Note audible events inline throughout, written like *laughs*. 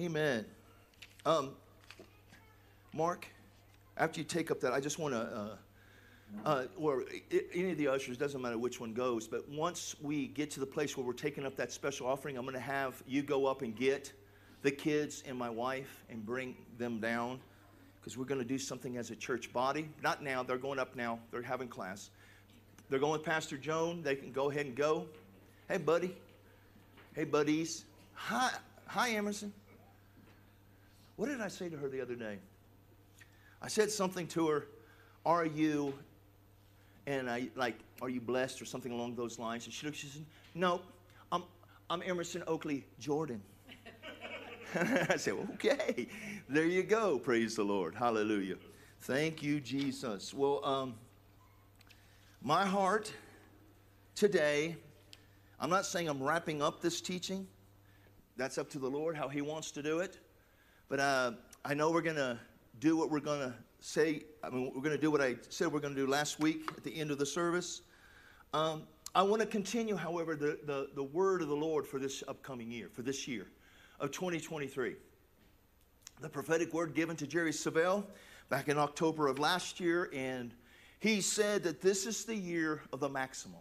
Amen. Um, Mark, after you take up that, I just want to, uh, uh, or i- any of the ushers, doesn't matter which one goes, but once we get to the place where we're taking up that special offering, I'm going to have you go up and get the kids and my wife and bring them down because we're going to do something as a church body. Not now, they're going up now, they're having class. They're going with Pastor Joan, they can go ahead and go. Hey, buddy. Hey, buddies. Hi, hi, Emerson. What did I say to her the other day? I said something to her, Are you, and I like, Are you blessed or something along those lines? And she looked, she said, No, I'm, I'm Emerson Oakley Jordan. *laughs* I said, Okay, there you go. Praise the Lord. Hallelujah. Thank you, Jesus. Well, um, my heart today, I'm not saying I'm wrapping up this teaching. That's up to the Lord how He wants to do it. But uh, I know we're going to do what we're going to say. I mean, we're going to do what I said we're going to do last week at the end of the service. Um, I want to continue, however, the, the, the word of the Lord for this upcoming year, for this year of 2023. The prophetic word given to Jerry Savelle back in October of last year, and he said that this is the year of the maximum.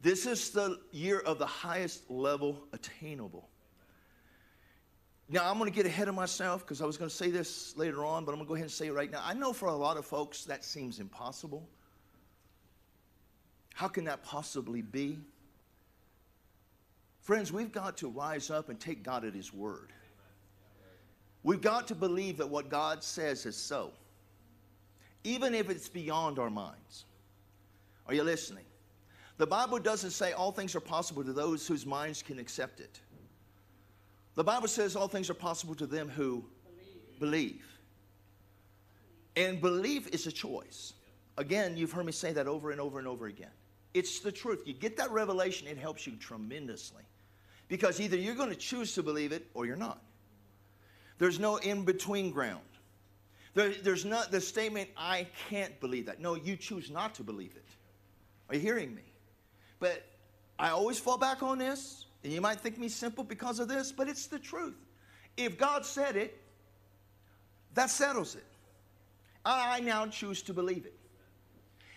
This is the year of the highest level attainable. Now, I'm going to get ahead of myself because I was going to say this later on, but I'm going to go ahead and say it right now. I know for a lot of folks that seems impossible. How can that possibly be? Friends, we've got to rise up and take God at His word. We've got to believe that what God says is so, even if it's beyond our minds. Are you listening? The Bible doesn't say all things are possible to those whose minds can accept it. The Bible says all things are possible to them who believe. And belief is a choice. Again, you've heard me say that over and over and over again. It's the truth. You get that revelation, it helps you tremendously. Because either you're going to choose to believe it or you're not. There's no in between ground. There, there's not the statement, I can't believe that. No, you choose not to believe it. Are you hearing me? But I always fall back on this, and you might think me simple because of this, but it's the truth. If God said it, that settles it. I now choose to believe it.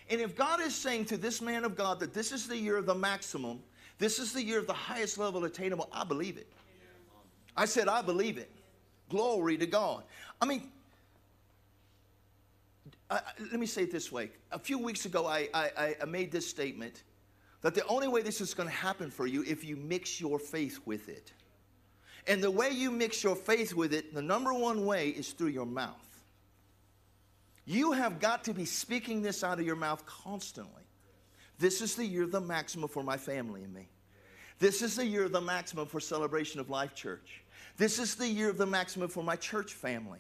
And if God is saying to this man of God that this is the year of the maximum, this is the year of the highest level attainable, I believe it. I said, I believe it. Glory to God. I mean, I, let me say it this way. A few weeks ago, I, I, I made this statement that the only way this is going to happen for you if you mix your faith with it. And the way you mix your faith with it, the number one way is through your mouth. You have got to be speaking this out of your mouth constantly. This is the year of the maximum for my family and me. This is the year of the maximum for Celebration of Life Church. This is the year of the maximum for my church family.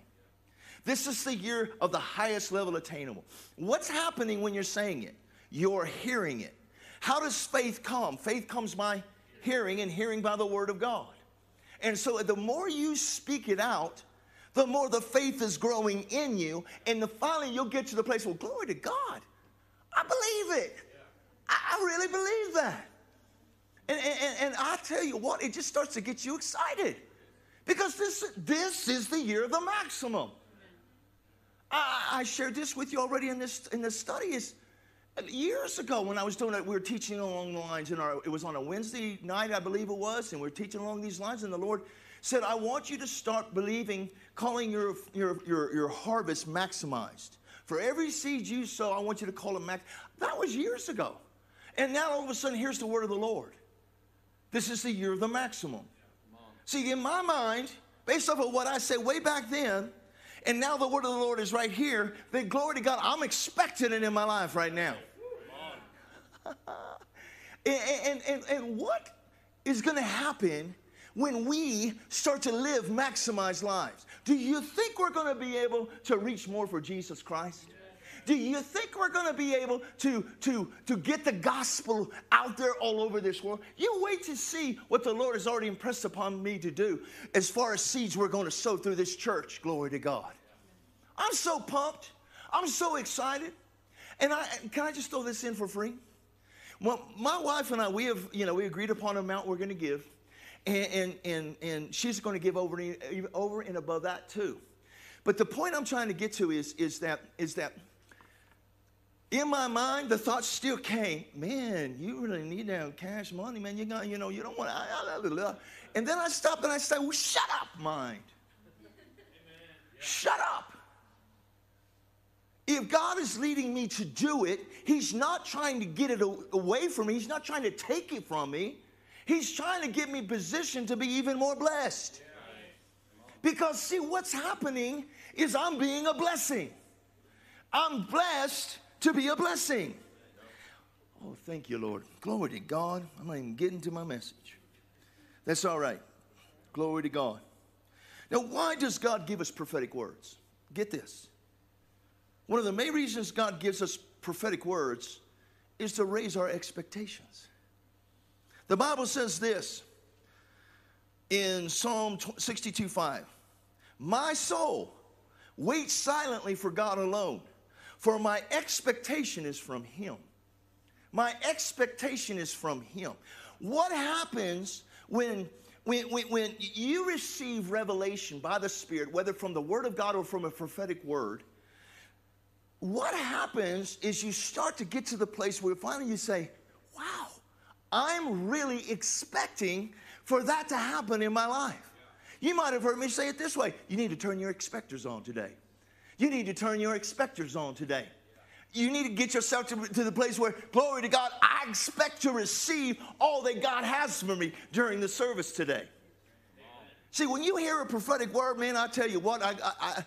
This is the year of the highest level attainable. What's happening when you're saying it? You're hearing it. How does faith come? Faith comes by hearing, and hearing by the Word of God. And so the more you speak it out, the more the faith is growing in you, and the, finally you'll get to the place, well, glory to God. I believe it. I, I really believe that. And, and, and I tell you what, it just starts to get you excited. Because this, this is the year of the maximum. I, I shared this with you already in this, in this study. Is years ago when I was doing it, we were teaching along the lines in our, it was on a Wednesday night, I believe it was, and we were teaching along these lines, and the Lord said, I want you to start believing, calling your, your, your, your harvest maximized. For every seed you sow, I want you to call it max. That was years ago. And now all of a sudden, here's the word of the Lord. This is the year of the maximum. See, in my mind, based off of what I said way back then, and now the word of the Lord is right here, then glory to God, I'm expecting it in my life right now. *laughs* and, and, and, and what is going to happen when we start to live maximized lives? Do you think we're going to be able to reach more for Jesus Christ? Do you think we're going to be able to, to, to get the gospel out there all over this world? You wait to see what the Lord has already impressed upon me to do as far as seeds we're going to sow through this church. Glory to God. I'm so pumped. I'm so excited. And I, can I just throw this in for free? Well, my wife and I, we have, you know, we agreed upon an amount we're going to give. And, and, and, and she's going to give over, over and above that too. But the point I'm trying to get to is, is, that, is that in my mind, the thought still came, man, you really need that cash money, man. You got, you know, you don't want to. And then I stopped and I said, well, shut up, mind. Shut up. If God is leading me to do it, He's not trying to get it away from me. He's not trying to take it from me. He's trying to get me positioned to be even more blessed. Because, see, what's happening is I'm being a blessing. I'm blessed to be a blessing. Oh, thank you, Lord. Glory to God. I'm not even getting to my message. That's all right. Glory to God. Now, why does God give us prophetic words? Get this. One of the main reasons God gives us prophetic words is to raise our expectations. The Bible says this in Psalm 62 5 My soul waits silently for God alone, for my expectation is from Him. My expectation is from Him. What happens when when, when, when, you receive revelation by the Spirit, whether from the Word of God or from a prophetic word, what happens is you start to get to the place where finally you say, Wow, I'm really expecting for that to happen in my life. You might have heard me say it this way you need to turn your expectors on today. You need to turn your expectors on today. You need to get yourself to, to the place where, glory to God, I expect to receive all that God has for me during the service today. See, when you hear a prophetic word, man, I tell you what, I, I, I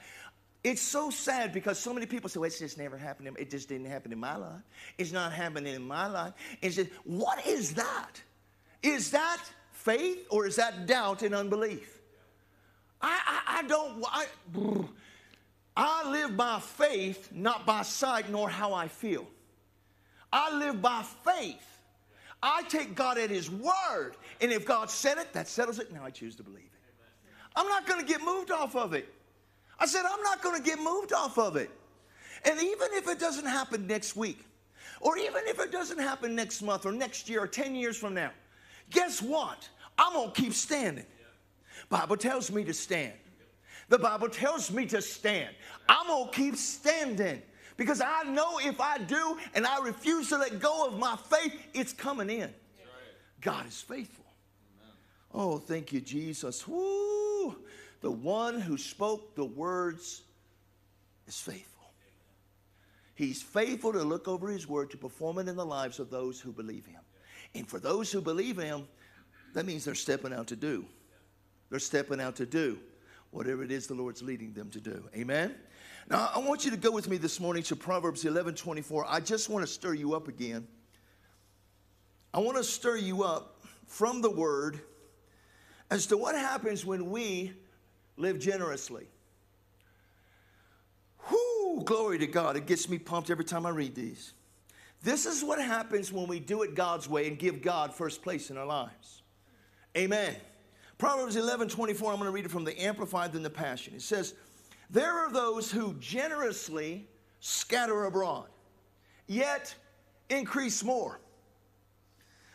it's so sad because so many people say, well, it's just never happened. It just didn't happen in my life. It's not happening in my life. It's just, what is that? Is that faith or is that doubt and unbelief? I, I, I don't, I, I live by faith, not by sight nor how I feel. I live by faith. I take God at His word. And if God said it, that settles it. Now I choose to believe it. I'm not going to get moved off of it. I said, I'm not going to get moved off of it. And even if it doesn't happen next week, or even if it doesn't happen next month or next year or 10 years from now, guess what? I'm going to keep standing. Bible tells me to stand. The Bible tells me to stand. I'm going to keep standing because I know if I do and I refuse to let go of my faith, it's coming in. God is faithful. Oh, thank you, Jesus. Woo! The one who spoke the words is faithful. He's faithful to look over his word to perform it in the lives of those who believe him. And for those who believe him, that means they're stepping out to do. They're stepping out to do whatever it is the Lord's leading them to do. Amen? Now, I want you to go with me this morning to Proverbs 11 24. I just want to stir you up again. I want to stir you up from the word as to what happens when we live generously. Whoo, glory to God. It gets me pumped every time I read these. This is what happens when we do it God's way and give God first place in our lives. Amen. Proverbs 11 24, I'm going to read it from the Amplified than the Passion. It says, There are those who generously scatter abroad, yet increase more.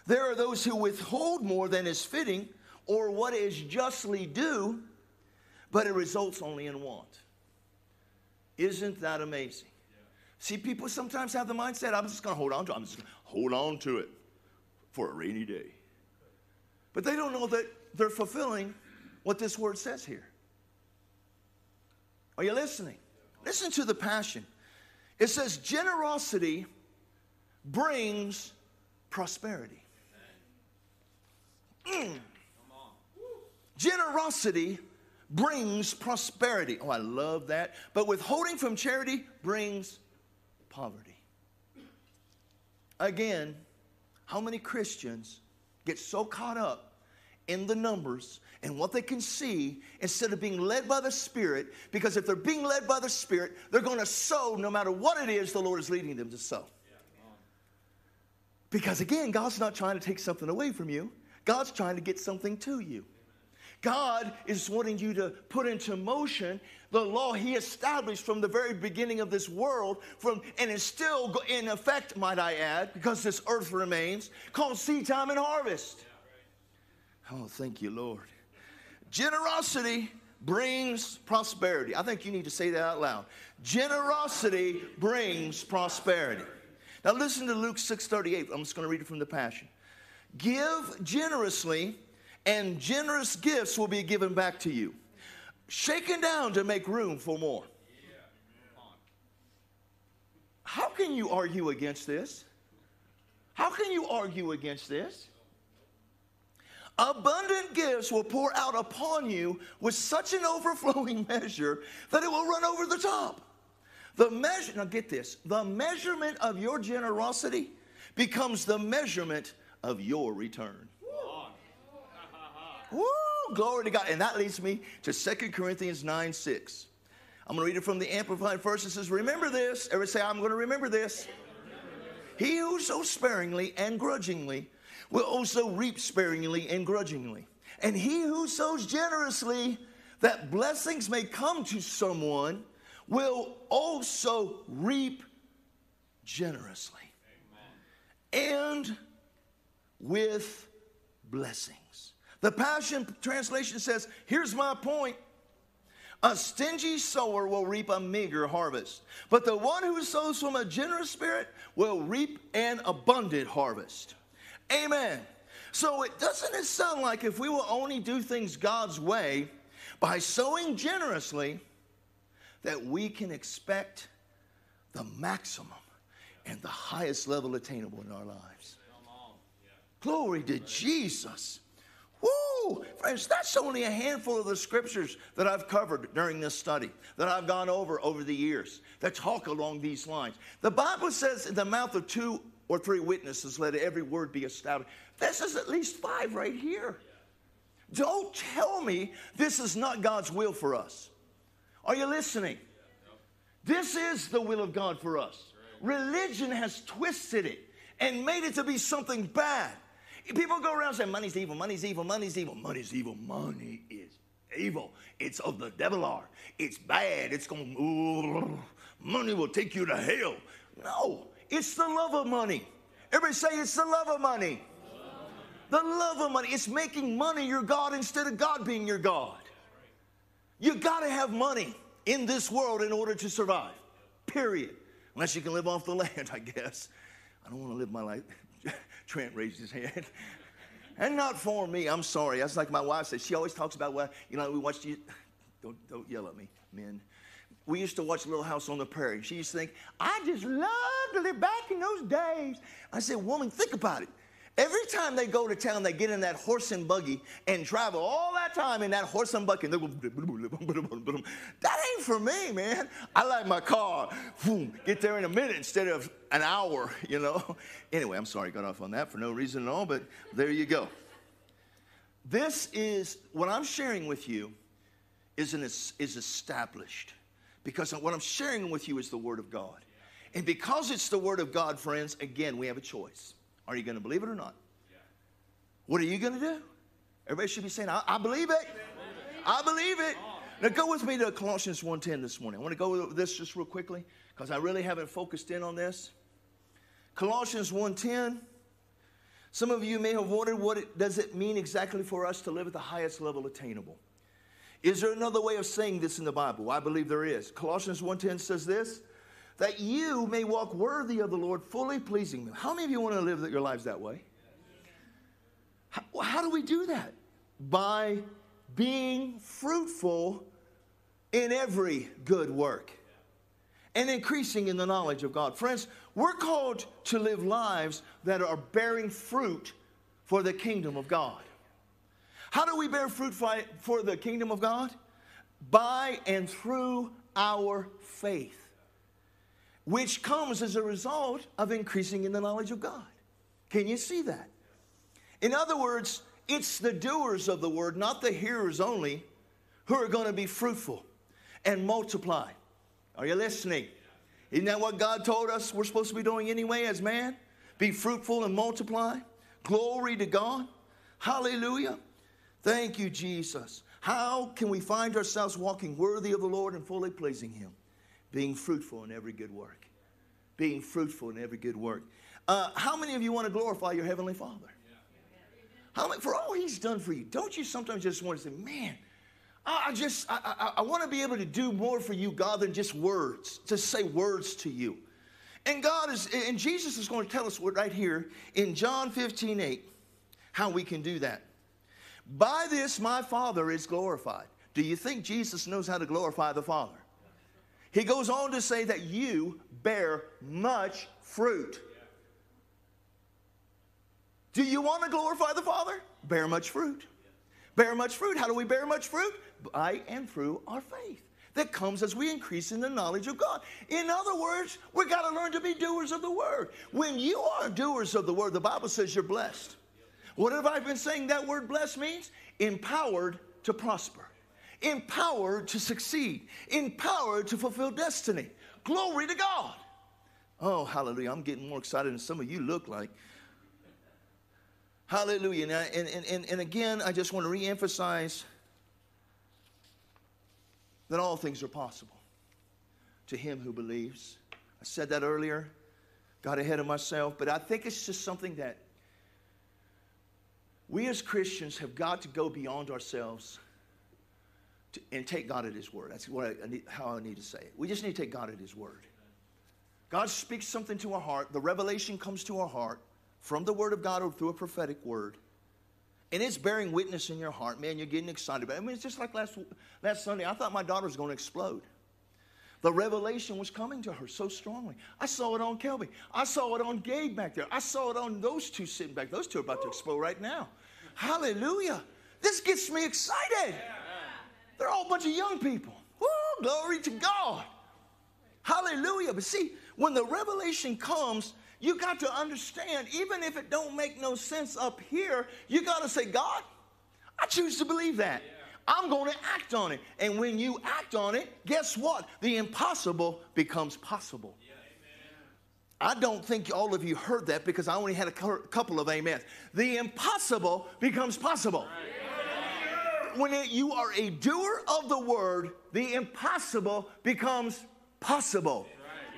There are those who withhold more than is fitting or what is justly due, but it results only in want. Isn't that amazing? See, people sometimes have the mindset, I'm just going to hold on to it. I'm just going to hold on to it for a rainy day. But they don't know that they're fulfilling what this word says here. Are you listening? Listen to the passion. It says, generosity brings prosperity. Mm. Generosity brings prosperity. Oh, I love that. But withholding from charity brings poverty. Again, how many Christians get so caught up in the numbers and what they can see instead of being led by the Spirit? Because if they're being led by the Spirit, they're going to sow no matter what it is the Lord is leading them to sow. Because again, God's not trying to take something away from you, God's trying to get something to you. God is wanting you to put into motion the law he established from the very beginning of this world from and is still in effect might i add because this earth remains called seed time and harvest Oh, thank you, Lord. Generosity brings prosperity. I think you need to say that out loud. Generosity brings prosperity. Now listen to Luke 6:38. I'm just going to read it from the Passion. Give generously, and generous gifts will be given back to you. Shaken down to make room for more. How can you argue against this? How can you argue against this? Abundant gifts will pour out upon you with such an *laughs* overflowing measure that it will run over the top. The measure, now get this, the measurement of your generosity becomes the measurement of your return. Woo, glory to God. And that leads me to 2 Corinthians 9 6. I'm going to read it from the Amplified Verse. It says, Remember this. Everybody say, I'm going to remember this. He who so sparingly and grudgingly will also reap sparingly and grudgingly. And he who sows generously, that blessings may come to someone, will also reap generously Amen. and with blessings. The Passion Translation says, Here's my point. A stingy sower will reap a meager harvest, but the one who sows from a generous spirit will reap an abundant harvest. Amen. So it doesn't it sound like if we will only do things God's way by sowing generously, that we can expect the maximum and the highest level attainable in our lives. Glory to Jesus. Woo! Friends, that's only a handful of the scriptures that I've covered during this study, that I've gone over over the years, that talk along these lines. The Bible says, in the mouth of two or three witnesses, let every word be established. This is at least five right here. Don't tell me this is not God's will for us. Are you listening? This is the will of God for us. Religion has twisted it and made it to be something bad. People go around saying money's evil, money's evil, money's evil, money's evil. Money is evil. It's of the devil are. It's bad. It's going, ooh, money will take you to hell. No, it's the love of money. Everybody say it's the love of money. The love of money. It's making money your God instead of God being your God. You got to have money in this world in order to survive, period. Unless you can live off the *laughs* land, I guess. I don't want to live my life. *laughs* Trent raised his hand. *laughs* and not for me. I'm sorry. That's like my wife says. She always talks about, well, you know, we watched you. Don't, don't yell at me, men. We used to watch Little House on the Prairie. She used to think, I just love to live back in those days. I said, woman, think about it. Every time they go to town, they get in that horse and buggy and travel all that time in that horse and buggy. that ain't for me, man. I like my car. Boom, get there in a minute instead of an hour, you know. *laughs* Anyway, I'm sorry got off on that for no reason at all, but there you go. This is what I'm sharing with you is, an, is established because what I'm sharing with you is the Word of God. And because it's the Word of God, friends, again, we have a choice. Are you going to believe it or not? What are you going to do? Everybody should be saying, I, I believe it. I believe it. Now go with me to Colossians 1.10 this morning. I want to go over this just real quickly because I really haven't focused in on this. Colossians 1.10. Some of you may have wondered what it, does it mean exactly for us to live at the highest level attainable. Is there another way of saying this in the Bible? I believe there is. Colossians 1.10 says this, that you may walk worthy of the Lord, fully pleasing Him. How many of you want to live your lives that way? How, how do we do that? By being fruitful in every good work and increasing in the knowledge of God. Friends, we're called to live lives that are bearing fruit for the kingdom of God. How do we bear fruit for the kingdom of God? By and through our faith which comes as a result of increasing in the knowledge of God. Can you see that? In other words, it's the doers of the word, not the hearers only, who are going to be fruitful and multiply. Are you listening? Isn't that what God told us we're supposed to be doing anyway as man? Be fruitful and multiply. Glory to God. Hallelujah. Thank you, Jesus. How can we find ourselves walking worthy of the Lord and fully pleasing Him? being fruitful in every good work. Being fruitful in every good work. Uh, how many of you want to glorify your Heavenly Father? How many, for all he's done for you, don't you sometimes just want to say, man, I, just, I, I, I want to be able to do more for you, God, than just words, to say words to you. And God is, and Jesus is going to tell us right here in John 15, 8, how we can do that. By this my Father is glorified. Do you think Jesus knows how to glorify the Father? He goes on to say that you bear much fruit. Do you want to glorify the Father? Bear much fruit. Bear much fruit. How do we bear much fruit? By and through our faith that comes as we increase in the knowledge of God. In other words, we've got to learn to be doers of the word. When you are doers of the word, the Bible says you're blessed. What have I been saying that word blessed means? Empowered to prosper, empowered to succeed, empowered to fulfill destiny. Glory to God. Oh, hallelujah. I'm getting more excited than some of you look like. Hallelujah. And, and, and, and again, I just want to reemphasize that all things are possible to him who believes. I said that earlier, got ahead of myself, but I think it's just something that we as Christians have got to go beyond ourselves to, and take God at His word. That's what I, need, how I need to say it. We just need to take God at His word. God speaks something to our heart, the revelation comes to our heart from the Word of God or through a prophetic word. And it's bearing witness in your heart. Man, you're getting excited about it. I mean, it's just like last, last Sunday. I thought my daughter was going to explode. The revelation was coming to her so strongly. I saw it on Kelby. I saw it on Gabe back there. I saw it on those two sitting back. Those two are about to explode right now. Hallelujah. This gets me excited. They're all a bunch of young people. Woo, glory to God. Hallelujah. But see, when the revelation comes, you got to understand, even if it don't make no sense up here, you got to say, God, I choose to believe that. I'm going to act on it. And when you act on it, guess what? The impossible becomes possible. Yeah. I don't think all of you heard that because I only had a couple of amens. The impossible becomes possible. When it, you are a doer of the word, the impossible becomes possible.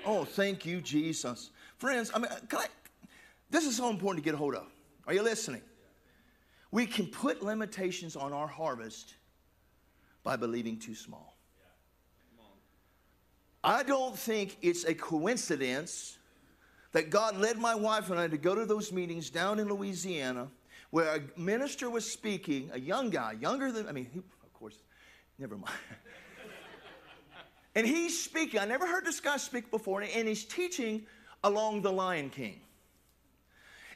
Oh, thank you, Jesus. Friends, I mean, uh, can I, this is so important to get a hold of. Are you listening? We can put limitations on our harvest by believing too small. I don't think it's a coincidence that God led my wife and I to go to those meetings down in Louisiana where a minister was speaking, a young guy, younger than, I mean, he, of course, never mind. *laughs* and he's speaking. I never heard this guy speak before, and he's teaching along the Lion King.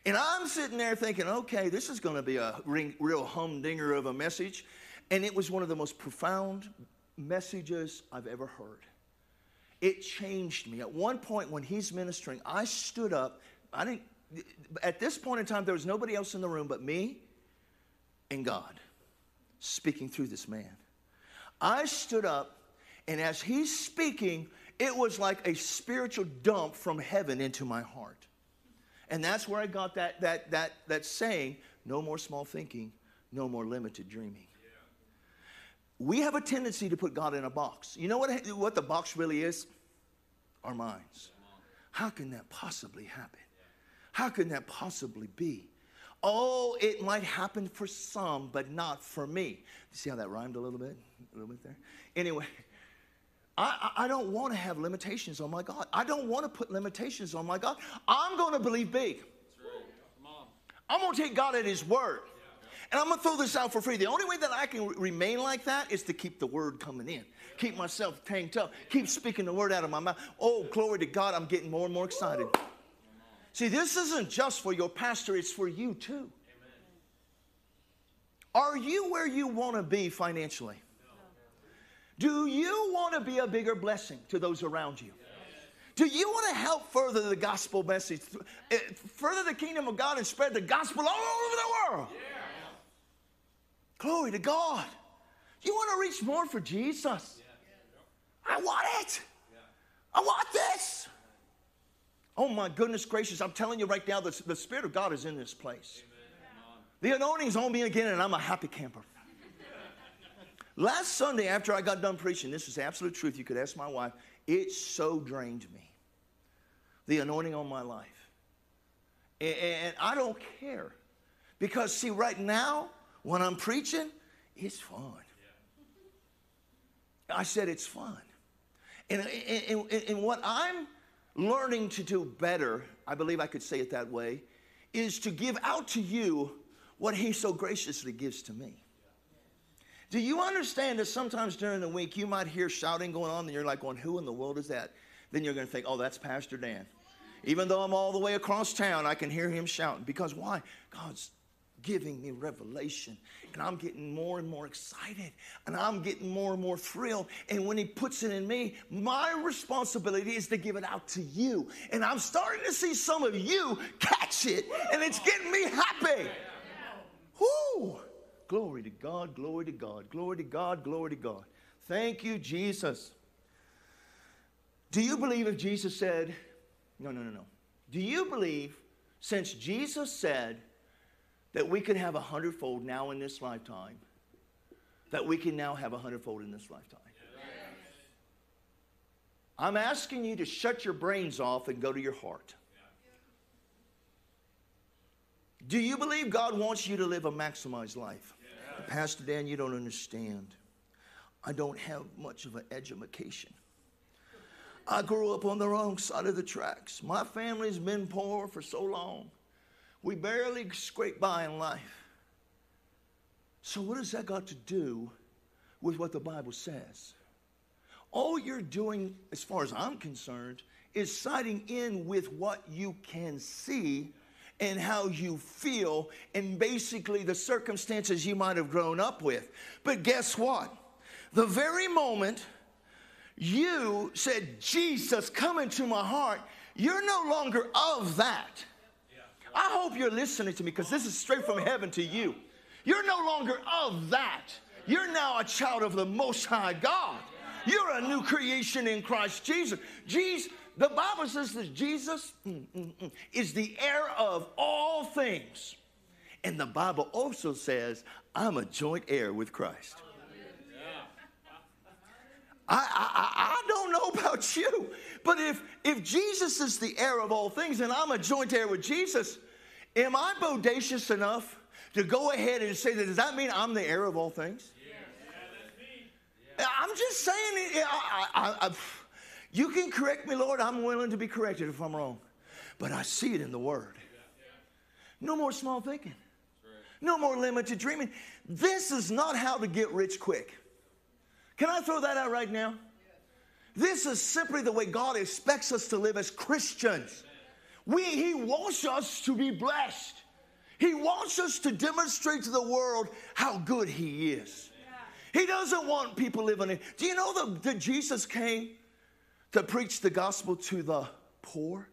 And I'm sitting there thinking, okay, this is going to be a real humdinger of a message. And it was one of the most profound messages I've ever heard. It changed me. At one point when he's ministering, I stood up. I didn't, at this point in time, there was nobody else in the room but me and God speaking through this man. I stood up, and as he's speaking, it was like a spiritual dump from heaven into my heart. And that's where I got that, that, that, that saying no more small thinking, no more limited dreaming. We have a tendency to put God in a box. You know what, what the box really is? Our minds. How can that possibly happen? How can that possibly be? Oh, it might happen for some, but not for me. You See how that rhymed a little bit? A little bit there? Anyway, I, I don't want to have limitations on my God. I don't want to put limitations on my God. I'm going to believe big. I'm going to take God at His word. And I'm going to throw this out for free. The only way that I can remain like that is to keep the word coming in, keep myself tanked up, keep speaking the word out of my mouth. Oh, glory to God, I'm getting more and more excited. See, this isn't just for your pastor, it's for you too. Are you where you want to be financially? Do you want to be a bigger blessing to those around you? Do you want to help further the gospel message, eh, further the kingdom of God, and spread the gospel all over the world? Yeah. Glory to God. You want to reach more for Jesus? I want it. I want this. Oh my goodness gracious, I'm telling you right now, the, the Spirit of God is in this place. The anointing's on me again, and I'm a happy camper. Last Sunday, after I got done preaching, this is absolute truth. You could ask my wife. It so drained me. The anointing on my life. And I don't care. Because, see, right now, when I'm preaching, it's fun. I said it's fun. And, and, and, and what I'm learning to do better, I believe I could say it that way, is to give out to you what He so graciously gives to me. Do you understand that sometimes during the week you might hear shouting going on and you're like, going, who in the world is that? Then you're going to think, oh, that's Pastor Dan. Even though I'm all the way across town, I can hear him shouting. Because why? God's giving me revelation. And I'm getting more and more excited. And I'm getting more and more thrilled. And when He puts it in me, my responsibility is to give it out to you. And I'm starting to see some of you catch it. And it's getting me happy. Whoo! Glory to God, glory to God, glory to God, glory to God. Thank you, Jesus. Do you believe if Jesus said, no, no, no, no. Do you believe since Jesus said, that we could have a hundredfold now in this lifetime, that we can now have a hundredfold in this lifetime. I'm asking you to shut your brains off and go to your heart. Do you believe God wants you to live a maximized life? Pastor Dan, you don't understand. I don't have much of an education. I grew up on the wrong side of the tracks. My family's been poor for so long. We barely scrape by in life. So, what has that got to do with what the Bible says? All you're doing, as far as I'm concerned, is siding in with what you can see and how you feel, and basically the circumstances you might have grown up with. But guess what? The very moment you said, Jesus, come into my heart, you're no longer of that. I hope you're listening to me because this is straight from heaven to you. You're no longer of that. You're now a child of the Most High God. You're a new creation in Christ Jesus. Jesus the Bible says that Jesus mm, mm, mm, is the heir of all things. And the Bible also says, I'm a joint heir with Christ. I, I, I don't know about you, but if, if Jesus is the heir of all things and I'm a joint heir with Jesus, Am I bodacious enough to go ahead and say that? Does that mean I'm the heir of all things? Yeah. I'm just saying. I, I, I, you can correct me, Lord. I'm willing to be corrected if I'm wrong. But I see it in the Word. No more small thinking. No more limited dreaming. This is not how to get rich quick. Can I throw that out right now? This is simply the way God expects us to live as Christians. We, he wants us to be blessed. He wants us to demonstrate to the world how good He is. He doesn't want people living in. Do you know that, that Jesus came to preach the gospel to the poor?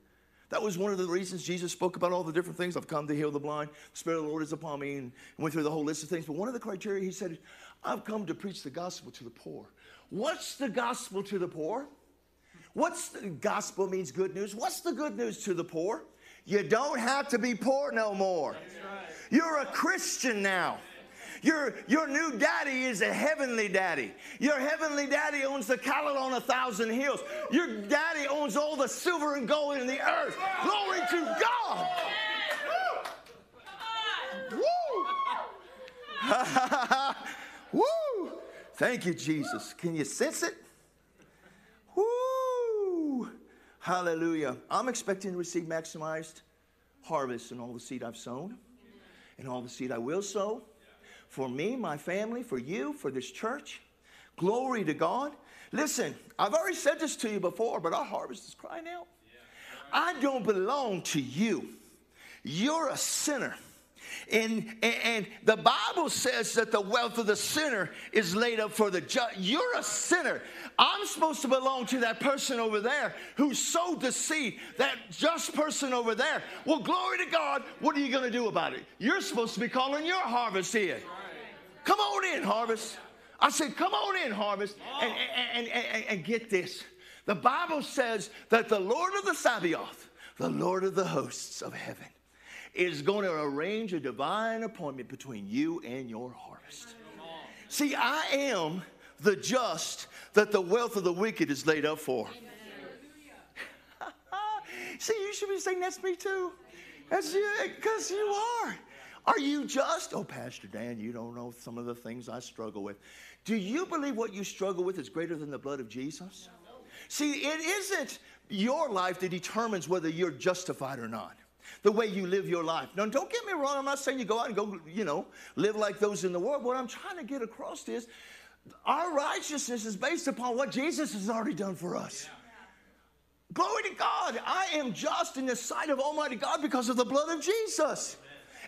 That was one of the reasons Jesus spoke about all the different things. I've come to heal the blind. The Spirit of the Lord is upon me, and went through the whole list of things. But one of the criteria he said, I've come to preach the gospel to the poor. What's the gospel to the poor? What's the gospel means good news? What's the good news to the poor? You don't have to be poor no more. Right. You're a Christian now. Your, your new daddy is a heavenly daddy. Your heavenly daddy owns the cattle on a thousand hills. Your daddy owns all the silver and gold in the earth. Glory to God. Woo! Woo! *laughs* Woo! Thank you, Jesus. Can you sense it? Hallelujah. I'm expecting to receive maximized harvest in all the seed I've sown and all the seed I will sow for me, my family, for you, for this church. Glory to God. Listen, I've already said this to you before, but our harvest is crying out. I don't belong to you. You're a sinner. And, and, the Bible says that the wealth of the sinner is laid up for the just. You're a sinner. I'm supposed to belong to that person over there who's so deceived, that just person over there. Well, glory to God. What are you going to do about it? You're supposed to be calling your harvest in. Come on in, harvest. I said, come on in, harvest, and, and, and, and, get this. The Bible says that the Lord of the Sabaoth, the Lord of the hosts of heaven, is going to arrange a divine appointment between you and your harvest. See, I am the just that the wealth of the wicked is laid up for. *laughs* See, you should be saying that's me too. You, because you are. Are you just? Oh, Pastor Dan, you don't know some of the things I struggle with. Do you believe what you struggle with is greater than the blood of Jesus? See, it isn't your life that determines whether you're justified or not. The way you live your life. Now, don't get me wrong. I'm not saying you go out and go, you know, live like those in the world. What I'm trying to get across is our righteousness is based upon what Jesus has already done for us. Yeah. Glory to God. I am just in the sight of Almighty God because of the blood of Jesus.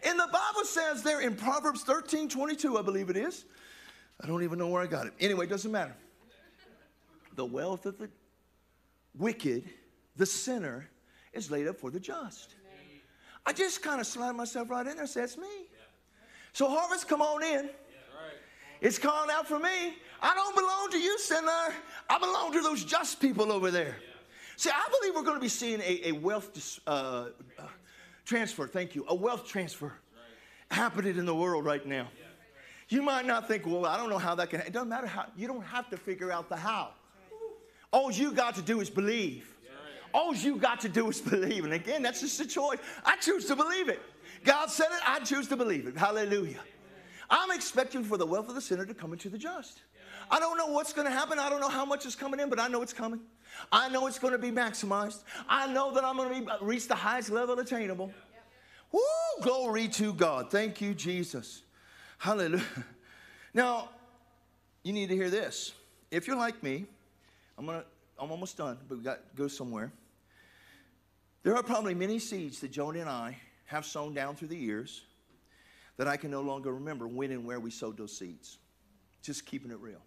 And the Bible says there in Proverbs 13 22, I believe it is. I don't even know where I got it. Anyway, it doesn't matter. The wealth of the wicked, the sinner, is laid up for the just. I just kind of slide myself right in there say, It's me. So, harvest, come on in. It's calling out for me. I don't belong to you, sinner. I belong to those just people over there. See, I believe we're going to be seeing a, a wealth uh, uh, transfer. Thank you. A wealth transfer happening in the world right now. You might not think, well, I don't know how that can. It doesn't matter how. You don't have to figure out the how. All you got to do is believe. All you got to do is believe. And again, that's just a choice. I choose to believe it. God said it. I choose to believe it. Hallelujah. I'm expecting for the wealth of the sinner to come into the just. I don't know what's going to happen. I don't know how much is coming in, but I know it's coming. I know it's going to be maximized. I know that I'm going to uh, reach the highest level attainable. Woo! Glory to God. Thank you, Jesus. Hallelujah. Now, you need to hear this. If you're like me, I'm gonna I'm almost done, but we got to go somewhere. There are probably many seeds that Joni and I have sown down through the years that I can no longer remember when and where we sowed those seeds. Just keeping it real.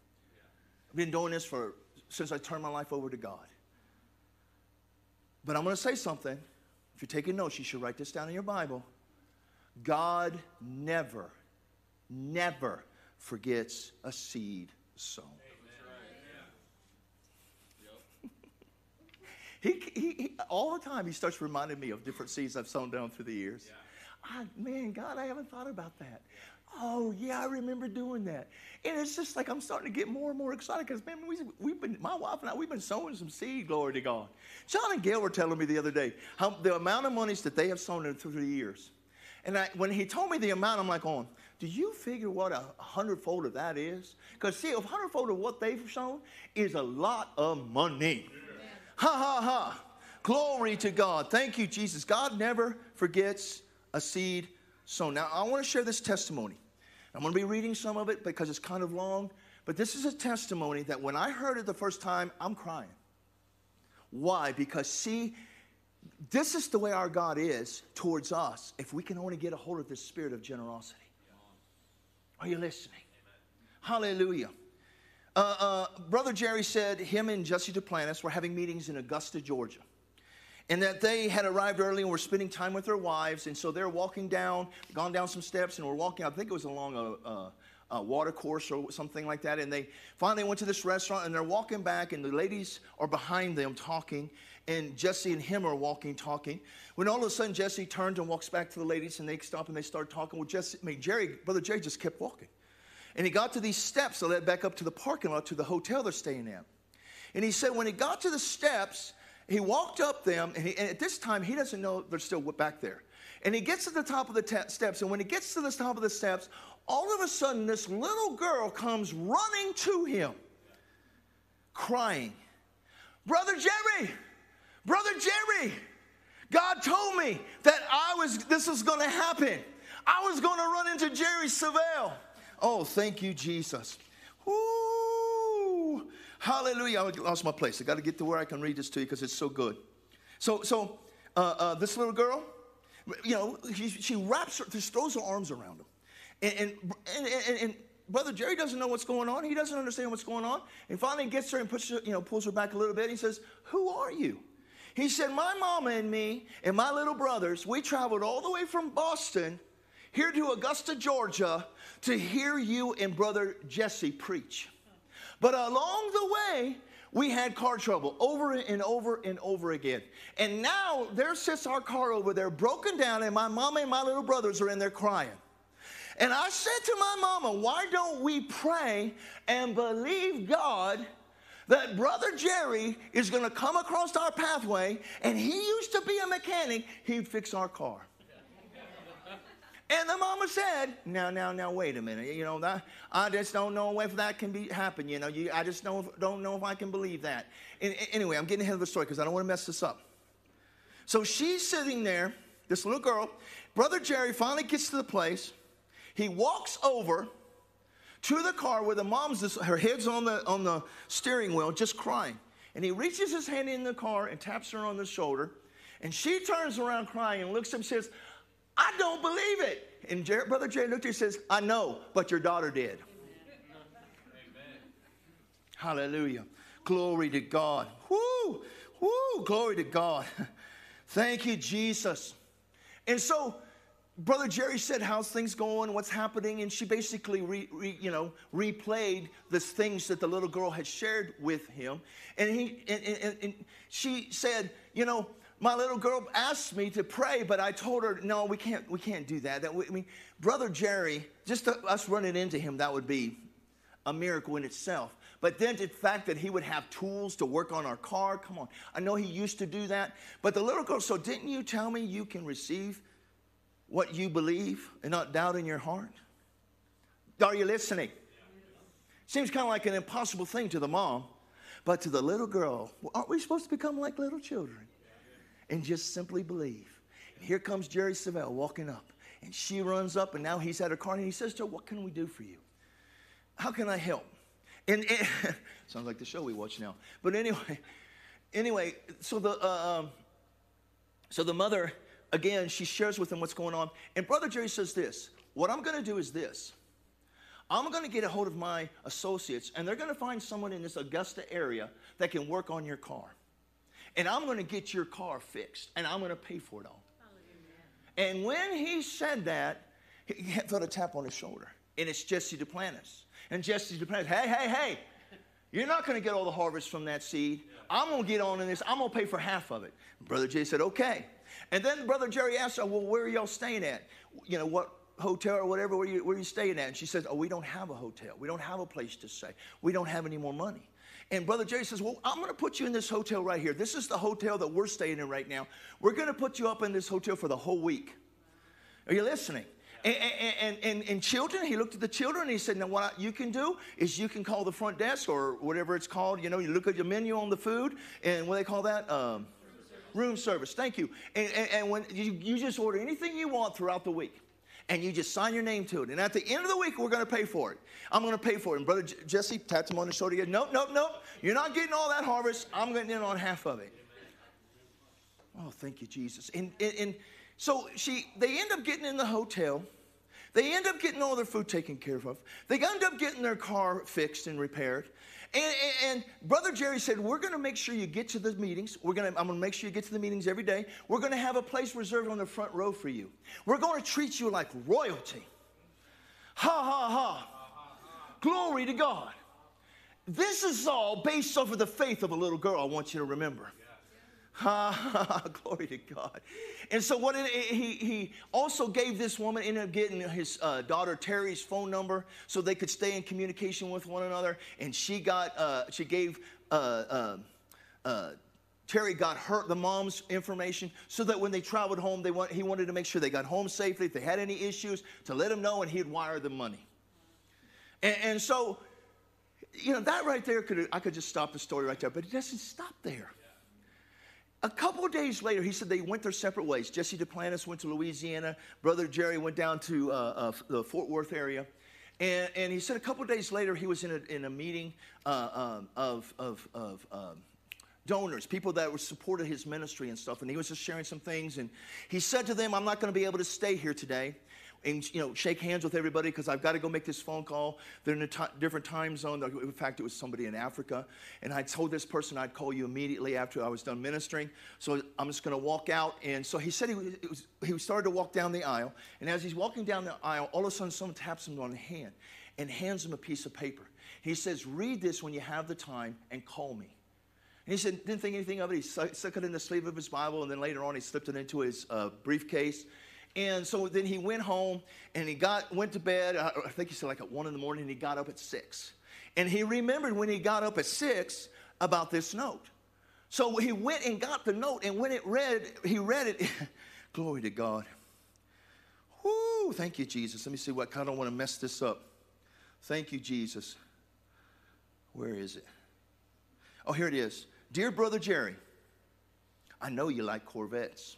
I've been doing this for since I turned my life over to God. But I'm going to say something. If you're taking notes, you should write this down in your Bible. God never, never forgets a seed sown. He, he, he, all the time he starts reminding me of different seeds I've sown down through the years. Yeah. I, man, God, I haven't thought about that. Oh, yeah, I remember doing that. And it's just like I'm starting to get more and more excited because, man, we, we've been, my wife and I, we've been sowing some seed, glory to God. John and Gail were telling me the other day how the amount of monies that they have sown in through the years. And I, when he told me the amount, I'm like, on, do you figure what a hundredfold of that is? Because, see, a hundredfold of what they've sown is a lot of money. Amen. Ha, ha, ha. Glory to God. Thank you, Jesus. God never forgets a seed sown. Now, I want to share this testimony. I'm going to be reading some of it because it's kind of long, but this is a testimony that when I heard it the first time, I'm crying. Why? Because, see, this is the way our God is towards us if we can only get a hold of this spirit of generosity. Are you listening? Hallelujah. Uh, uh, Brother Jerry said him and Jesse Duplantis were having meetings in Augusta, Georgia and that they had arrived early and were spending time with their wives. And so they're walking down, gone down some steps, and were walking. I think it was along a, a, a, water course or something like that. And they finally went to this restaurant, and they're walking back, and the ladies are behind them talking. And Jesse and him are walking, talking. When all of a sudden Jesse turns and walks back to the ladies, and they stop and they start talking. Well, Jesse, I mean, Jerry, brother Jerry, just kept walking, and he got to these steps that led back up to the parking lot to the hotel they're staying at. And he said when he got to the steps, he walked up them, and, he, and, at this time, he doesn't know they're still back there. And he gets to the top of the te- steps, and when he gets to the top of the steps, all of a sudden, this little girl comes running to him, crying, Brother Jerry, Brother Jerry, God told me that I was, this was going to happen. I was going to run into Jerry Savelle. Oh, thank you, Jesus. Woo. Hallelujah. I lost my place. I got to get to where I can read this to you because it's so good. So, so uh, uh, this little girl, you know, she, she wraps her, just throws her arms around him. And, and, and, and, Brother Jerry doesn't know what's going on. He doesn't understand what's going on. And finally gets her and puts her, you know, pulls her back a little bit. And He says, Who are you? He said, My mama and me and my little brothers, we traveled all the way from Boston here to Augusta, Georgia to hear you and Brother Jesse preach. But along the way, we had car trouble over and over and over again. And now there sits our car over there, broken down, and my mama and my little brothers are in there crying. And I said to my mama, why don't we pray and believe God that Brother Jerry is going to come across our pathway and he used to be a mechanic, he'd fix our car. And the mama said, "Now, now, now, wait a minute. You know that I just don't know if that can be happen. You know, you, I just don't don't know if I can believe that." And, anyway, I'm getting ahead of the story because I don't want to mess this up. So she's sitting there, this little girl. Brother Jerry finally gets to the place. He walks over to the car where the mom's her head's on the on the steering wheel, just crying. And he reaches his hand in the car and taps her on the shoulder. And she turns around crying and looks at him and says, I don't believe it. And Jerry, Brother Jerry looked at him and says, I know, but your daughter did. Amen. Hallelujah. Glory to God. Woo, woo, glory to God. *laughs* Thank you, Jesus. And so, Brother Jerry said, "How's things going? What's happening?" And she basically, re, re, you know, replayed the things that the little girl had shared with him. And he, and, and, and she said, "You know, my little girl asked me to pray, but I told her, no, we can't, we can't do that. that we, I mean, Brother Jerry, just to, us running into him, that would be a miracle in itself. But then the fact that he would have tools to work on our car, come on. I know he used to do that. But the little girl, so didn't you tell me you can receive what you believe and not doubt in your heart? Are you listening? Seems kind of like an impossible thing to the mom, but to the little girl, aren't we supposed to become like little children? And just simply believe. And here comes Jerry Savelle walking up, and she runs up, and now he's at her car, and he says to her, What can we do for you? How can I help? And, and *laughs* sounds like the show we watch now. But anyway, anyway, so the uh, um, so the mother again she shares with him what's going on, and Brother Jerry says this: What I'm going to do is this. I'm going to get a hold of my associates, and they're going to find someone in this Augusta area that can work on your car and I'm going to get your car fixed, and I'm going to pay for it all. And when he said that, he felt a tap on his shoulder, and it's Jesse Duplantis. And Jesse Duplantis, hey, hey, hey, you're not going to get all the harvest from that seed. I'm going to get on in this. I'm going to pay for half of it. Brother Jay said, okay. And then Brother Jerry asked her, well, where are y'all staying at? You know, what hotel or whatever, where you, where you staying at? And she says, oh, we don't have a hotel. We don't have a place to stay. We don't have any more money. And Brother Jerry says, Well, I'm going to put you in this hotel right here. This is the hotel that we're staying in right now. We're going to put you up in this hotel for the whole week. Are you listening? And, and, and, and, children, he looked at the children and he said, Now, what you can do is you can call the front desk or whatever it's called. You know, you look at your menu on the food and what do they call that? Um, room service. Thank you. And, and when you, you just order anything you want throughout the week and you just sign your name to it. And at the end of the week, we're going to pay for it. I'm going to pay for it. And Brother Jesse tapped him on the shoulder again. Nope, nope, nope. You're not getting all that harvest. I'm getting in on half of it. Oh, thank you, Jesus. And, and, and so she, they end up getting in the hotel. They end up getting all their food taken care of. They end up getting their car fixed and repaired. And, and, and, Brother Jerry said, We're going to make sure you get to the meetings. We're gonna, I'm going to make sure you get to the meetings every day. We're going to have a place reserved on the front row for you. We're going to treat you like royalty. Ha, ha, ha. Glory to God. This is all based off of the faith of a little girl, I want you to remember. *laughs* Glory to God. And so what it, he, he also gave this woman, ended up getting his uh, daughter Terry's phone number so they could stay in communication with one another. And she got, uh, she gave, uh, um, uh, Terry got her, the mom's information so that when they traveled home, they want, he wanted to make sure they got home safely. If they had any issues, to let him know and he'd wire them money. And, and so, you know, that right there could, I could just stop the story right there, but it doesn't stop there. A couple days later, he said they went their separate ways. Jesse Duplantis went to Louisiana. Brother Jerry went down to uh, uh, the Fort Worth area. And, and, he said a couple days later, he was in a, in a meeting uh, um, of, of, of um, donors, people that were supported his ministry and stuff. And he was just sharing some things. And he said to them, I'm not going to be able to stay here today and you know shake hands with everybody because I've got to go make this phone call. They're in a t- different time zone. In fact, it was somebody in Africa, and I told this person I'd call you immediately after I was done ministering. So I'm just going to walk out. And so he said he was, he started to walk down the aisle, and as he's walking down the aisle, all of a sudden someone taps him on the hand and hands him a piece of paper. He says, "Read this when you have the time and call me." And he said, didn't think anything of it. He stuck it in the sleeve of his Bible, and then later on, he slipped it into his uh, briefcase. And so then he went home and he got went to bed. I think he said like at one in the morning. And he got up at six, and he remembered when he got up at six about this note. So he went and got the note, and when it read, he read it. *laughs* glory to God. Whoo! Thank you, Jesus. Let me see what, I don't want to mess this up. Thank you, Jesus. Where is it? Oh, here it is. Dear Brother Jerry, I know you like Corvettes.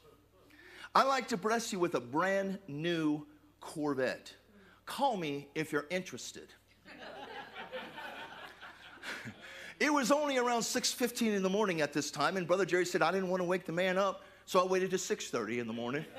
I like to bless you with a brand new Corvette. Call me if you're interested. *laughs* it was only around 6:15 in the morning at this time and brother Jerry said I didn't want to wake the man up, so I waited to 6:30 in the morning. *laughs*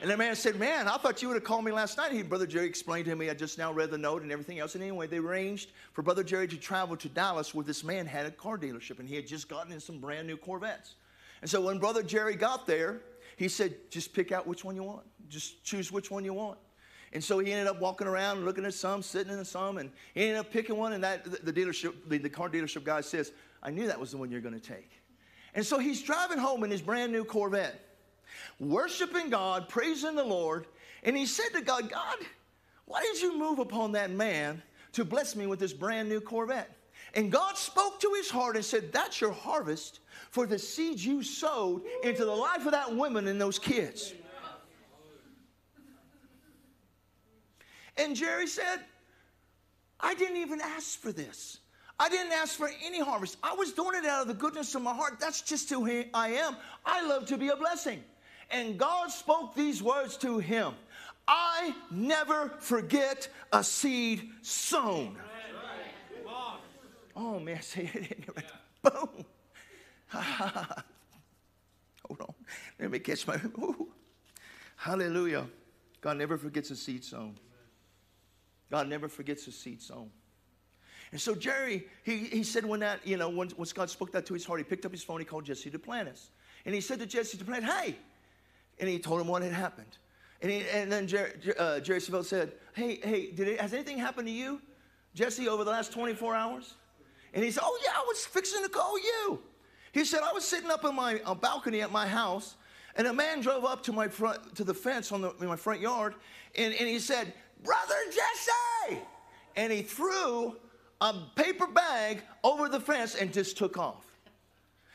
And the man said, Man, I thought you would have called me last night. He, Brother Jerry explained to me, I just now read the note and everything else. And anyway, they arranged for Brother Jerry to travel to Dallas where this man had a car dealership and he had just gotten in some brand new Corvettes. And so when Brother Jerry got there, he said, Just pick out which one you want. Just choose which one you want. And so he ended up walking around, looking at some, sitting in some, and he ended up picking one. And that the dealership, the, the car dealership guy says, I knew that was the one you're going to take. And so he's driving home in his brand new Corvette worshiping God, praising the Lord. And he said to God, God, why did you move upon that man to bless me with this brand new Corvette? And God spoke to his heart and said, That's your harvest for the seeds you sowed into the life of that woman and those kids. And Jerry said, I didn't even ask for this. I didn't ask for any harvest. I was doing it out of the goodness of my heart. That's just who I am. I love to be a blessing. And God spoke these words to him I never forget a seed sown. Oh, man, *laughs* say it. Boom. *laughs* Hold on. Let me catch my. *laughs* Ooh. Hallelujah. God never forgets a seed sown. God never forgets a seed sown. And so Jerry, he, he said when that, you know, when, once God spoke that to his heart, he picked up his phone, he called Jesse Duplantis. And he said to Jesse Duplantis, hey, and he told him what had happened. And, he, and then Jerry, uh, Jerry Savelle said, Hey, hey, did it, has anything happened to you, Jesse, over the last 24 hours? And he said, Oh, yeah, I was fixing to call you. He said, I was sitting up on my uh, balcony at my house, and a man drove up to my front to the fence on the, in my front yard, and, and he said, Brother Jesse! And he threw a paper bag over the fence and just took off.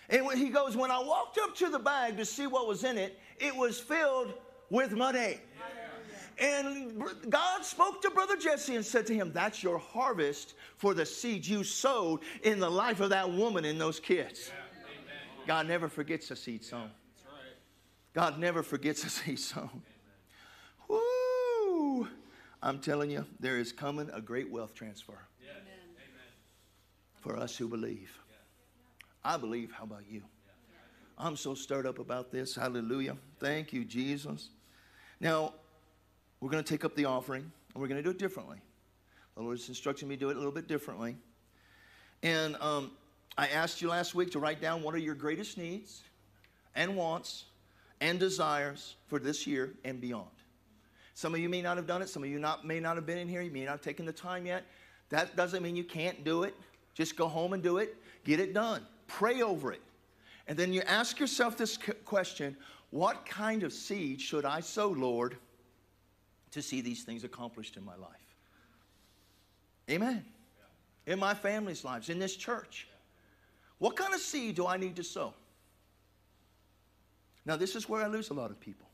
And he goes, When I walked up to the bag to see what was in it, it was filled with money. And God spoke to Brother Jesse and said to him, That's your harvest for the seed you sowed in the life of that woman and those kids. God never forgets a seed sown. God never forgets a *laughs* seed sown. Woo! I'm telling you, there is coming a great wealth transfer for us who believe. I believe. How about you? I'm so stirred up about this. Hallelujah. Thank you, Jesus. Now, we're going to take up the offering and we're going to do it differently. The Lord's instructing me to do it a little bit differently. And um, I asked you last week to write down what are your greatest needs and wants and desires for this year and beyond. Some of you may not have done it. Some of you not, may not have been in here. You may not have taken the time yet. That doesn't mean you can't do it. Just go home and do it. Get it done. Pray over it. And then you ask yourself this question what kind of seed should I sow, Lord, to see these things accomplished in my life? Amen. In my family's lives, in this church. What kind of seed do I need to sow? Now, this is where I lose a lot of people.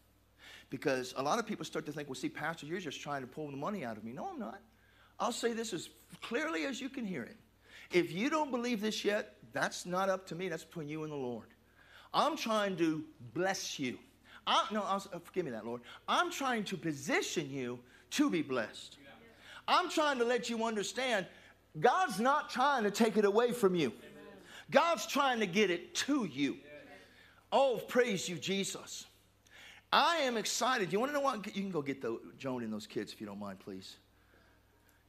Because a lot of people start to think, well, see, Pastor, you're just trying to pull the money out of me. No, I'm not. I'll say this as clearly as you can hear it. If you don't believe this yet, that's not up to me. That's between you and the Lord. I'm trying to bless you. I, no, I'll, uh, forgive me that, Lord. I'm trying to position you to be blessed. I'm trying to let you understand God's not trying to take it away from you. God's trying to get it to you. Oh, praise you, Jesus. I am excited. You want to know what? You can go get the, Joan and those kids if you don't mind, please.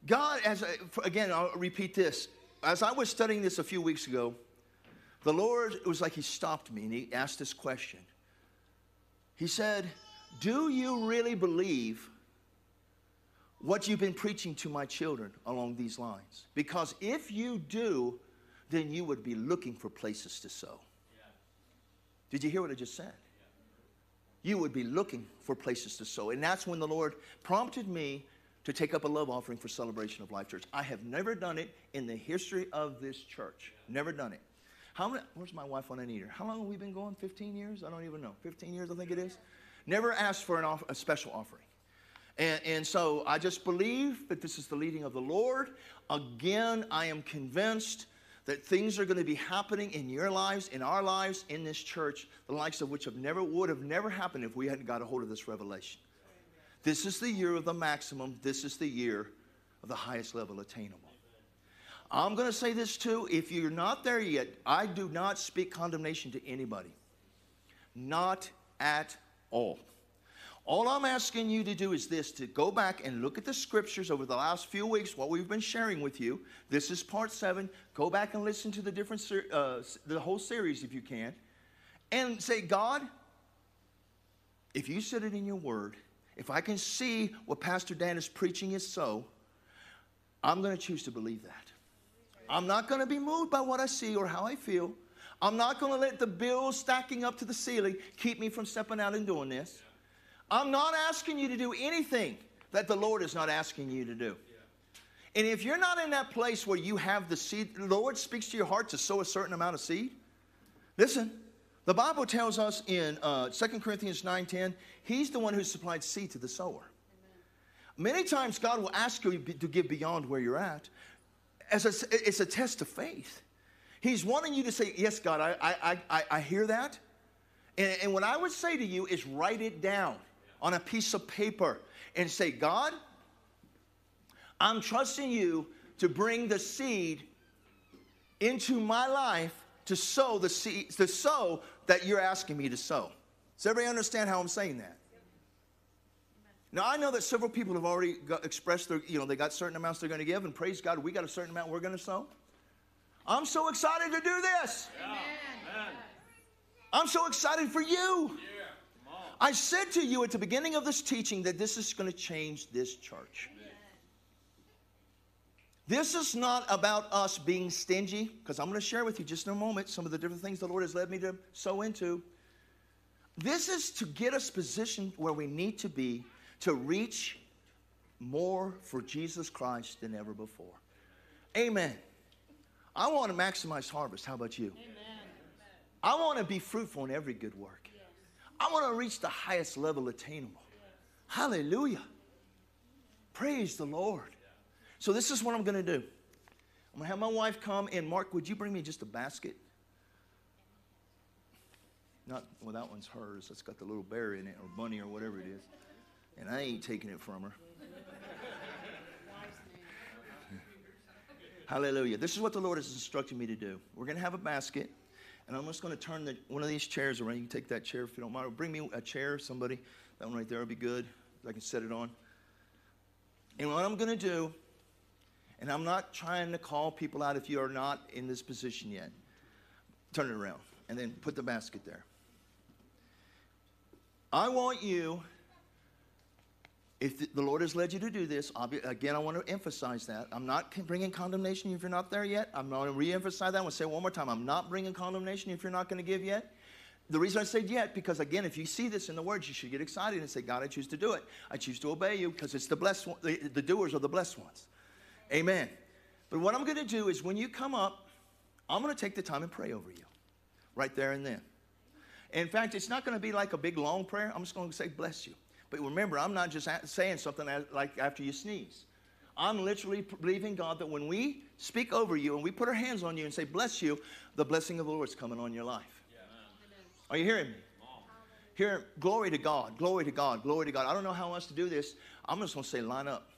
God, as I, uh, again, I'll repeat this as I was studying this a few weeks ago, the Lord, it was like He stopped me and He asked this question. He said, Do you really believe what you've been preaching to my children along these lines? Because if you do, then you would be looking for places to sow. Did you hear what I just said? You would be looking for places to sow. And that's when the Lord prompted me to take up a love offering for Celebration of Life Church. I have never done it in the history of this church. Never done it. How many, where's my wife on an eater? How long have we been going? 15 years? I don't even know. 15 years, I think it is. Never asked for an off, a special offering. And, and so I just believe that this is the leading of the Lord. Again, I am convinced that things are going to be happening in your lives, in our lives, in this church, the likes of which have never would have never happened if we hadn't got a hold of this revelation. This is the year of the maximum. This is the year of the highest level attainable. I'm going to say this too. If you're not there yet, I do not speak condemnation to anybody. Not at all. All I'm asking you to do is this to go back and look at the scriptures over the last few weeks, what we've been sharing with you. This is part seven. Go back and listen to the different, uh, the whole series if you can. And say, God, if you said it in your word, if I can see what Pastor Dan is preaching is so, I'm going to choose to believe that. I'm not going to be moved by what I see or how I feel. I'm not going to let the bills stacking up to the ceiling keep me from stepping out and doing this. I'm not asking you to do anything that the Lord is not asking you to do. And if you're not in that place where you have the seed, the Lord speaks to your heart to sow a certain amount of seed. Listen, the Bible tells us in uh, 2 Corinthians 9:10, He's the one who supplied seed to the sower. Amen. Many times God will ask you to give beyond where you're at. As a, it's a test of faith. He's wanting you to say, Yes, God, I, I, I, I hear that. And, and what I would say to you is write it down on a piece of paper and say, God, I'm trusting you to bring the seed into my life to sow the seed, to sow that you're asking me to sow. Does everybody understand how I'm saying that? Now I know that several people have already got, expressed their, you know, they got certain amounts they're going to give, and praise God, we got a certain amount we're going to sow. I'm so excited to do this. Amen. I'm so excited for you. Yeah. I said to you at the beginning of this teaching that this is going to change this church. This is not about us being stingy, because I'm going to share with you just in a moment some of the different things the Lord has led me to sow into. This is to get us positioned where we need to be to reach more for Jesus Christ than ever before. Amen. I want to maximize harvest. How about you? Amen. I want to be fruitful in every good work. I want to reach the highest level attainable. Hallelujah. Praise the Lord. So, this is what I'm going to do. I'm going to have my wife come and Mark, would you bring me just a basket? Not, well, that one's hers. That's got the little bear in it, or bunny, or whatever it is. And I ain't taking it from her. Hallelujah. This is what the Lord has instructed me to do. We're going to have a basket. And I'm just going to turn the, one of these chairs around. You can take that chair if you don't mind. Bring me a chair, somebody. That one right there will be good. I can set it on. And what I'm going to do, and I'm not trying to call people out if you are not in this position yet. Turn it around and then put the basket there. I want you if the Lord has led you to do this, again, I want to emphasize that. I'm not bringing condemnation if you're not there yet. I'm going to re-emphasize that. I'm going to say one more time. I'm not bringing condemnation if you're not going to give yet. The reason I said yet, because again, if you see this in the words, you should get excited and say, God, I choose to do it. I choose to obey you because it's the blessed one, the, the doers are the blessed ones. Amen. But what I'm going to do is when you come up, I'm going to take the time and pray over you right there and then. In fact, it's not going to be like a big long prayer. I'm just going to say, bless you. But remember, I'm not just saying something like after you sneeze. I'm literally believing God that when we speak over you and we put our hands on you and say, bless you, the blessing of the Lord is coming on your life. Yeah. Are you hearing me? Here, glory to God, glory to God, glory to God. I don't know how else to do this. I'm just going to say, line up.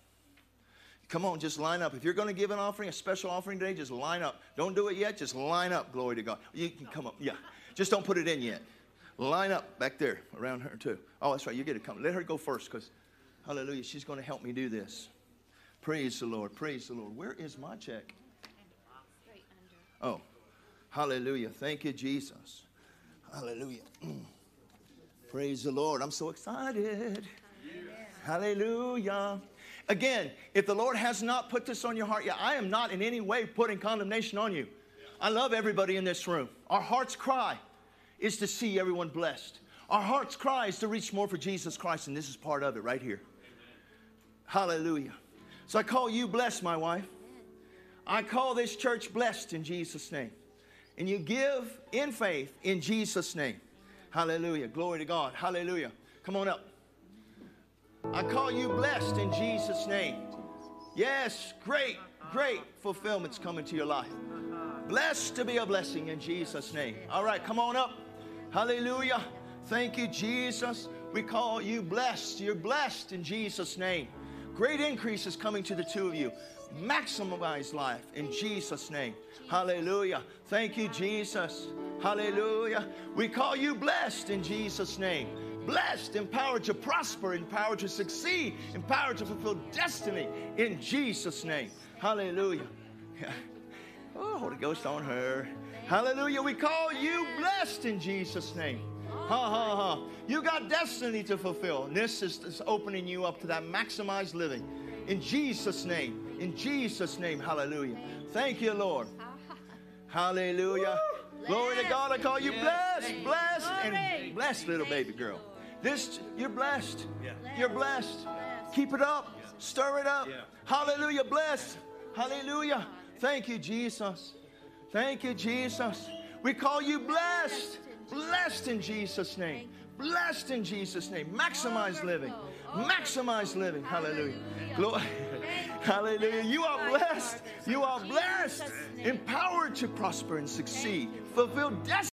Come on, just line up. If you're going to give an offering, a special offering today, just line up. Don't do it yet, just line up. Glory to God. You can come up. Yeah. Just don't put it in yet. Line up back there around her, too. Oh, that's right. You get to come. Let her go first because, hallelujah, she's going to help me do this. Praise the Lord. Praise the Lord. Where is my check? Oh, hallelujah. Thank you, Jesus. Hallelujah. *clears throat* Praise the Lord. I'm so excited. Hallelujah. Again, if the Lord has not put this on your heart yet, I am not in any way putting condemnation on you. I love everybody in this room. Our hearts cry is to see everyone blessed. Our heart's cry is to reach more for Jesus Christ, and this is part of it right here. Hallelujah. So I call you blessed, my wife. I call this church blessed in Jesus' name. And you give in faith in Jesus' name. Hallelujah. Glory to God. Hallelujah. Come on up. I call you blessed in Jesus' name. Yes, great, great fulfillments coming to your life. Blessed to be a blessing in Jesus' name. All right, come on up. Hallelujah. Thank you, Jesus. We call you blessed. You're blessed in Jesus' name. Great increase is coming to the two of you. Maximize life in Jesus' name. Hallelujah. Thank you, Jesus. Hallelujah. We call you blessed in Jesus' name. Blessed, empowered to prosper, empowered to succeed, empowered to fulfill destiny in Jesus' name. Hallelujah. *laughs* Oh, Holy Ghost on her. Hallelujah. We call you blessed in Jesus' name. Ha ha ha. You got destiny to fulfill. And this is, is opening you up to that maximized living. In Jesus' name. In Jesus' name. Hallelujah. Thank you, Lord. Hallelujah. Glory to God. I call you blessed, blessed, and blessed little baby girl. This, you're blessed. You're blessed. Keep it up. Stir it up. Hallelujah. Blessed. Hallelujah. Thank you, Jesus. Thank you, Jesus. We call you blessed. Blessed in Jesus' name. Blessed in Jesus' name. Maximize living. Maximize living. Hallelujah. Glory. *laughs* Hallelujah. You are blessed. You are blessed. Empowered to prosper and succeed. Fulfill destiny.